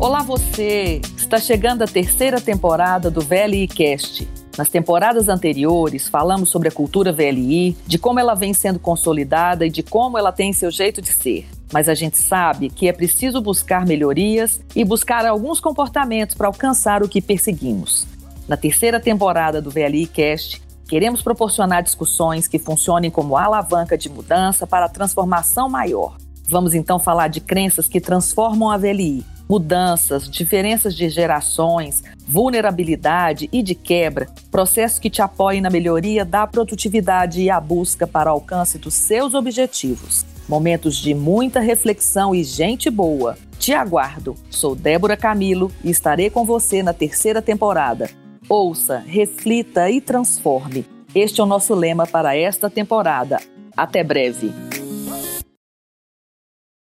Olá você! Está chegando a terceira temporada do VLI Cast. Nas temporadas anteriores, falamos sobre a cultura VLI, de como ela vem sendo consolidada e de como ela tem seu jeito de ser. Mas a gente sabe que é preciso buscar melhorias e buscar alguns comportamentos para alcançar o que perseguimos. Na terceira temporada do VLI Cast, queremos proporcionar discussões que funcionem como alavanca de mudança para a transformação maior. Vamos então falar de crenças que transformam a VLI mudanças, diferenças de gerações, vulnerabilidade e de quebra, processos que te apoiem na melhoria da produtividade e a busca para o alcance dos seus objetivos. Momentos de muita reflexão e gente boa. Te aguardo. Sou Débora Camilo e estarei com você na terceira temporada. Ouça, reflita e transforme. Este é o nosso lema para esta temporada. Até breve.